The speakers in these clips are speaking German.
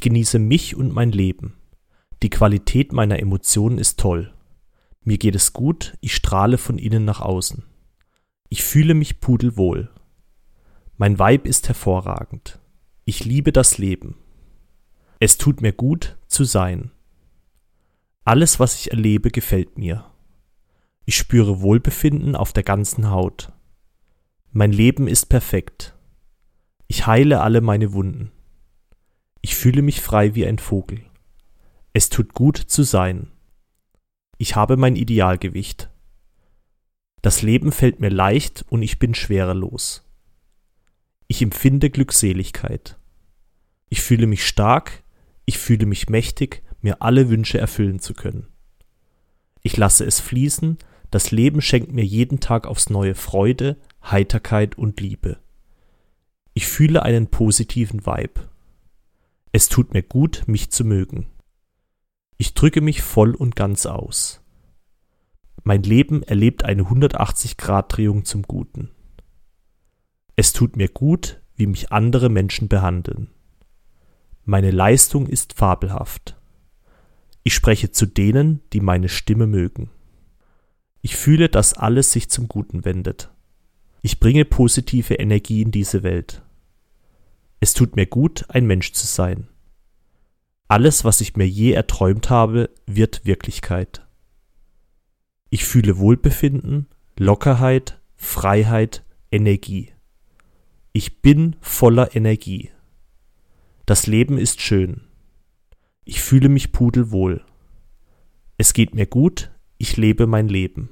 Ich genieße mich und mein Leben. Die Qualität meiner Emotionen ist toll. Mir geht es gut, ich strahle von innen nach außen. Ich fühle mich pudelwohl. Mein Weib ist hervorragend. Ich liebe das Leben. Es tut mir gut zu sein. Alles, was ich erlebe, gefällt mir. Ich spüre Wohlbefinden auf der ganzen Haut. Mein Leben ist perfekt. Ich heile alle meine Wunden. Ich fühle mich frei wie ein Vogel. Es tut gut zu sein. Ich habe mein Idealgewicht. Das Leben fällt mir leicht und ich bin schwerelos. Ich empfinde Glückseligkeit. Ich fühle mich stark, ich fühle mich mächtig, mir alle Wünsche erfüllen zu können. Ich lasse es fließen, das Leben schenkt mir jeden Tag aufs neue Freude, Heiterkeit und Liebe. Ich fühle einen positiven Vibe. Es tut mir gut, mich zu mögen. Ich drücke mich voll und ganz aus. Mein Leben erlebt eine 180-Grad-Drehung zum Guten. Es tut mir gut, wie mich andere Menschen behandeln. Meine Leistung ist fabelhaft. Ich spreche zu denen, die meine Stimme mögen. Ich fühle, dass alles sich zum Guten wendet. Ich bringe positive Energie in diese Welt. Es tut mir gut, ein Mensch zu sein. Alles, was ich mir je erträumt habe, wird Wirklichkeit. Ich fühle Wohlbefinden, Lockerheit, Freiheit, Energie. Ich bin voller Energie. Das Leben ist schön. Ich fühle mich pudelwohl. Es geht mir gut, ich lebe mein Leben.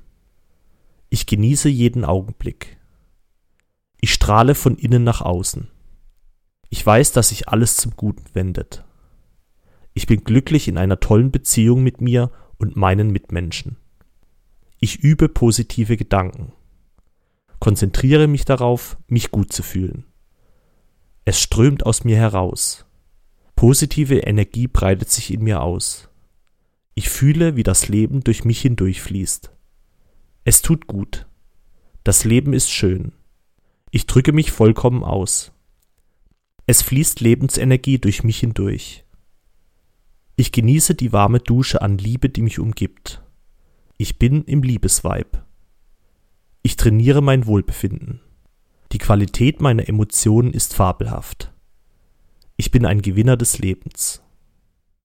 Ich genieße jeden Augenblick. Ich strahle von innen nach außen. Ich weiß, dass sich alles zum Guten wendet. Ich bin glücklich in einer tollen Beziehung mit mir und meinen Mitmenschen. Ich übe positive Gedanken. Konzentriere mich darauf, mich gut zu fühlen. Es strömt aus mir heraus. Positive Energie breitet sich in mir aus. Ich fühle, wie das Leben durch mich hindurchfließt. Es tut gut. Das Leben ist schön. Ich drücke mich vollkommen aus. Es fließt Lebensenergie durch mich hindurch. Ich genieße die warme Dusche an Liebe, die mich umgibt. Ich bin im Liebesweib. Ich trainiere mein Wohlbefinden. Die Qualität meiner Emotionen ist fabelhaft. Ich bin ein Gewinner des Lebens.